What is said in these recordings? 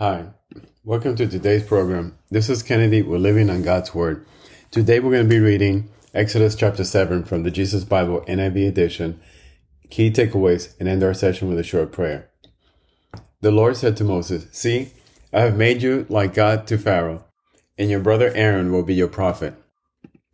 Hi, welcome to today's program. This is Kennedy. We're living on God's Word. Today we're going to be reading Exodus chapter 7 from the Jesus Bible NIV edition, key takeaways, and end our session with a short prayer. The Lord said to Moses, See, I have made you like God to Pharaoh, and your brother Aaron will be your prophet.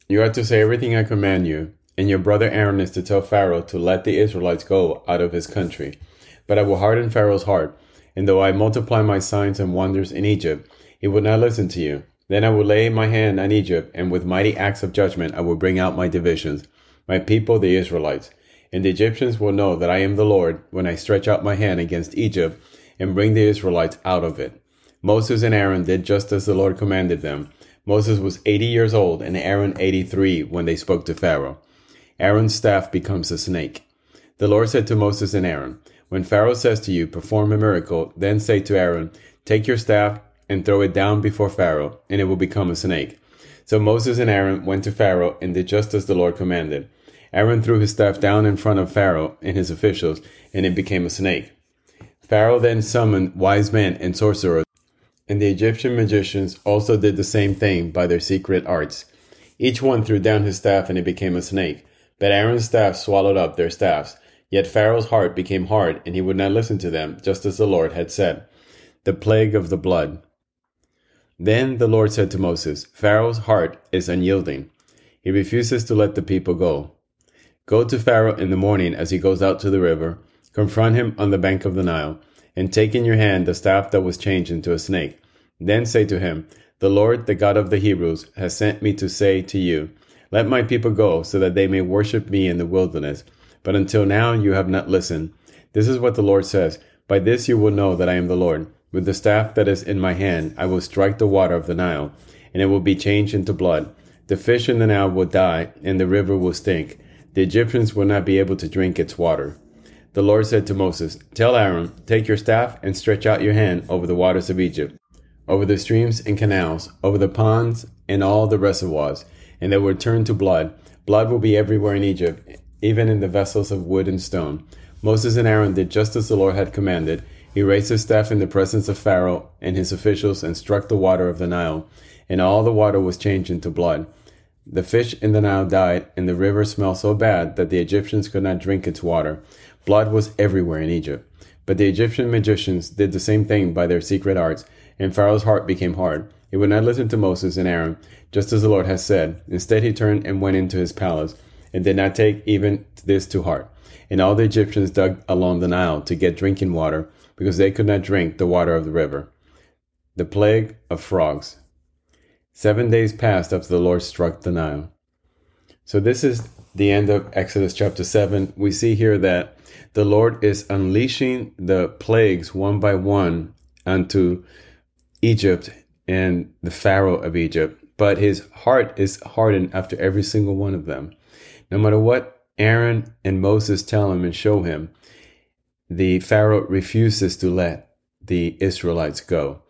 You are to say everything I command you, and your brother Aaron is to tell Pharaoh to let the Israelites go out of his country. But I will harden Pharaoh's heart and though I multiply my signs and wonders in Egypt, he would not listen to you. Then I will lay my hand on Egypt, and with mighty acts of judgment I will bring out my divisions, my people the Israelites. And the Egyptians will know that I am the Lord when I stretch out my hand against Egypt and bring the Israelites out of it. Moses and Aaron did just as the Lord commanded them. Moses was 80 years old and Aaron 83 when they spoke to Pharaoh. Aaron's staff becomes a snake. The Lord said to Moses and Aaron, when Pharaoh says to you, Perform a miracle, then say to Aaron, Take your staff and throw it down before Pharaoh, and it will become a snake. So Moses and Aaron went to Pharaoh and did just as the Lord commanded. Aaron threw his staff down in front of Pharaoh and his officials, and it became a snake. Pharaoh then summoned wise men and sorcerers, and the Egyptian magicians also did the same thing by their secret arts. Each one threw down his staff, and it became a snake. But Aaron's staff swallowed up their staffs. Yet Pharaoh's heart became hard, and he would not listen to them, just as the Lord had said. The plague of the blood. Then the Lord said to Moses, Pharaoh's heart is unyielding. He refuses to let the people go. Go to Pharaoh in the morning as he goes out to the river, confront him on the bank of the Nile, and take in your hand the staff that was changed into a snake. Then say to him, The Lord, the God of the Hebrews, has sent me to say to you, Let my people go, so that they may worship me in the wilderness but until now you have not listened. This is what the Lord says By this you will know that I am the Lord. With the staff that is in my hand, I will strike the water of the Nile, and it will be changed into blood. The fish in the Nile will die, and the river will stink. The Egyptians will not be able to drink its water. The Lord said to Moses, Tell Aaron, take your staff and stretch out your hand over the waters of Egypt, over the streams and canals, over the ponds and all the reservoirs, and they will turn to blood. Blood will be everywhere in Egypt, even in the vessels of wood and stone. Moses and Aaron did just as the Lord had commanded. He raised his staff in the presence of Pharaoh and his officials and struck the water of the Nile, and all the water was changed into blood. The fish in the Nile died, and the river smelled so bad that the Egyptians could not drink its water. Blood was everywhere in Egypt. But the Egyptian magicians did the same thing by their secret arts, and Pharaoh's heart became hard. He would not listen to Moses and Aaron, just as the Lord had said. Instead, he turned and went into his palace and did not take even this to heart. And all the Egyptians dug along the Nile to get drinking water, because they could not drink the water of the river. The plague of frogs. Seven days passed after the Lord struck the Nile. So, this is the end of Exodus chapter 7. We see here that the Lord is unleashing the plagues one by one unto Egypt and the Pharaoh of Egypt, but his heart is hardened after every single one of them. No matter what Aaron and Moses tell him and show him, the Pharaoh refuses to let the Israelites go.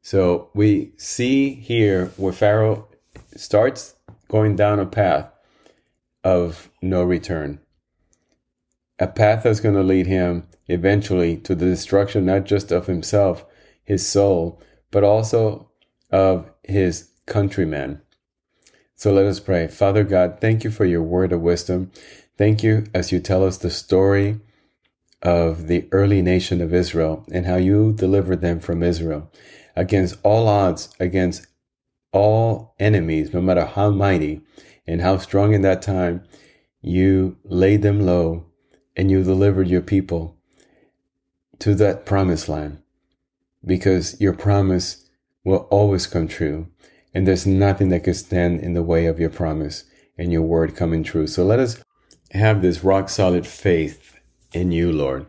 So we see here where Pharaoh starts going down a path of no return. A path that's going to lead him eventually to the destruction not just of himself, his soul, but also of his countrymen. So let us pray. Father God, thank you for your word of wisdom. Thank you as you tell us the story of the early nation of Israel and how you delivered them from Israel against all odds, against all enemies, no matter how mighty and how strong in that time. You laid them low and you delivered your people to that promised land because your promise will always come true and there's nothing that could stand in the way of your promise and your word coming true. So let us have this rock solid faith in you, Lord.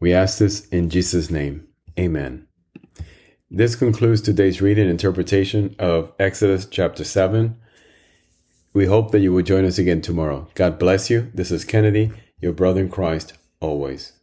We ask this in Jesus' name. Amen. This concludes today's reading and interpretation of Exodus chapter 7. We hope that you will join us again tomorrow. God bless you. This is Kennedy, your brother in Christ, always.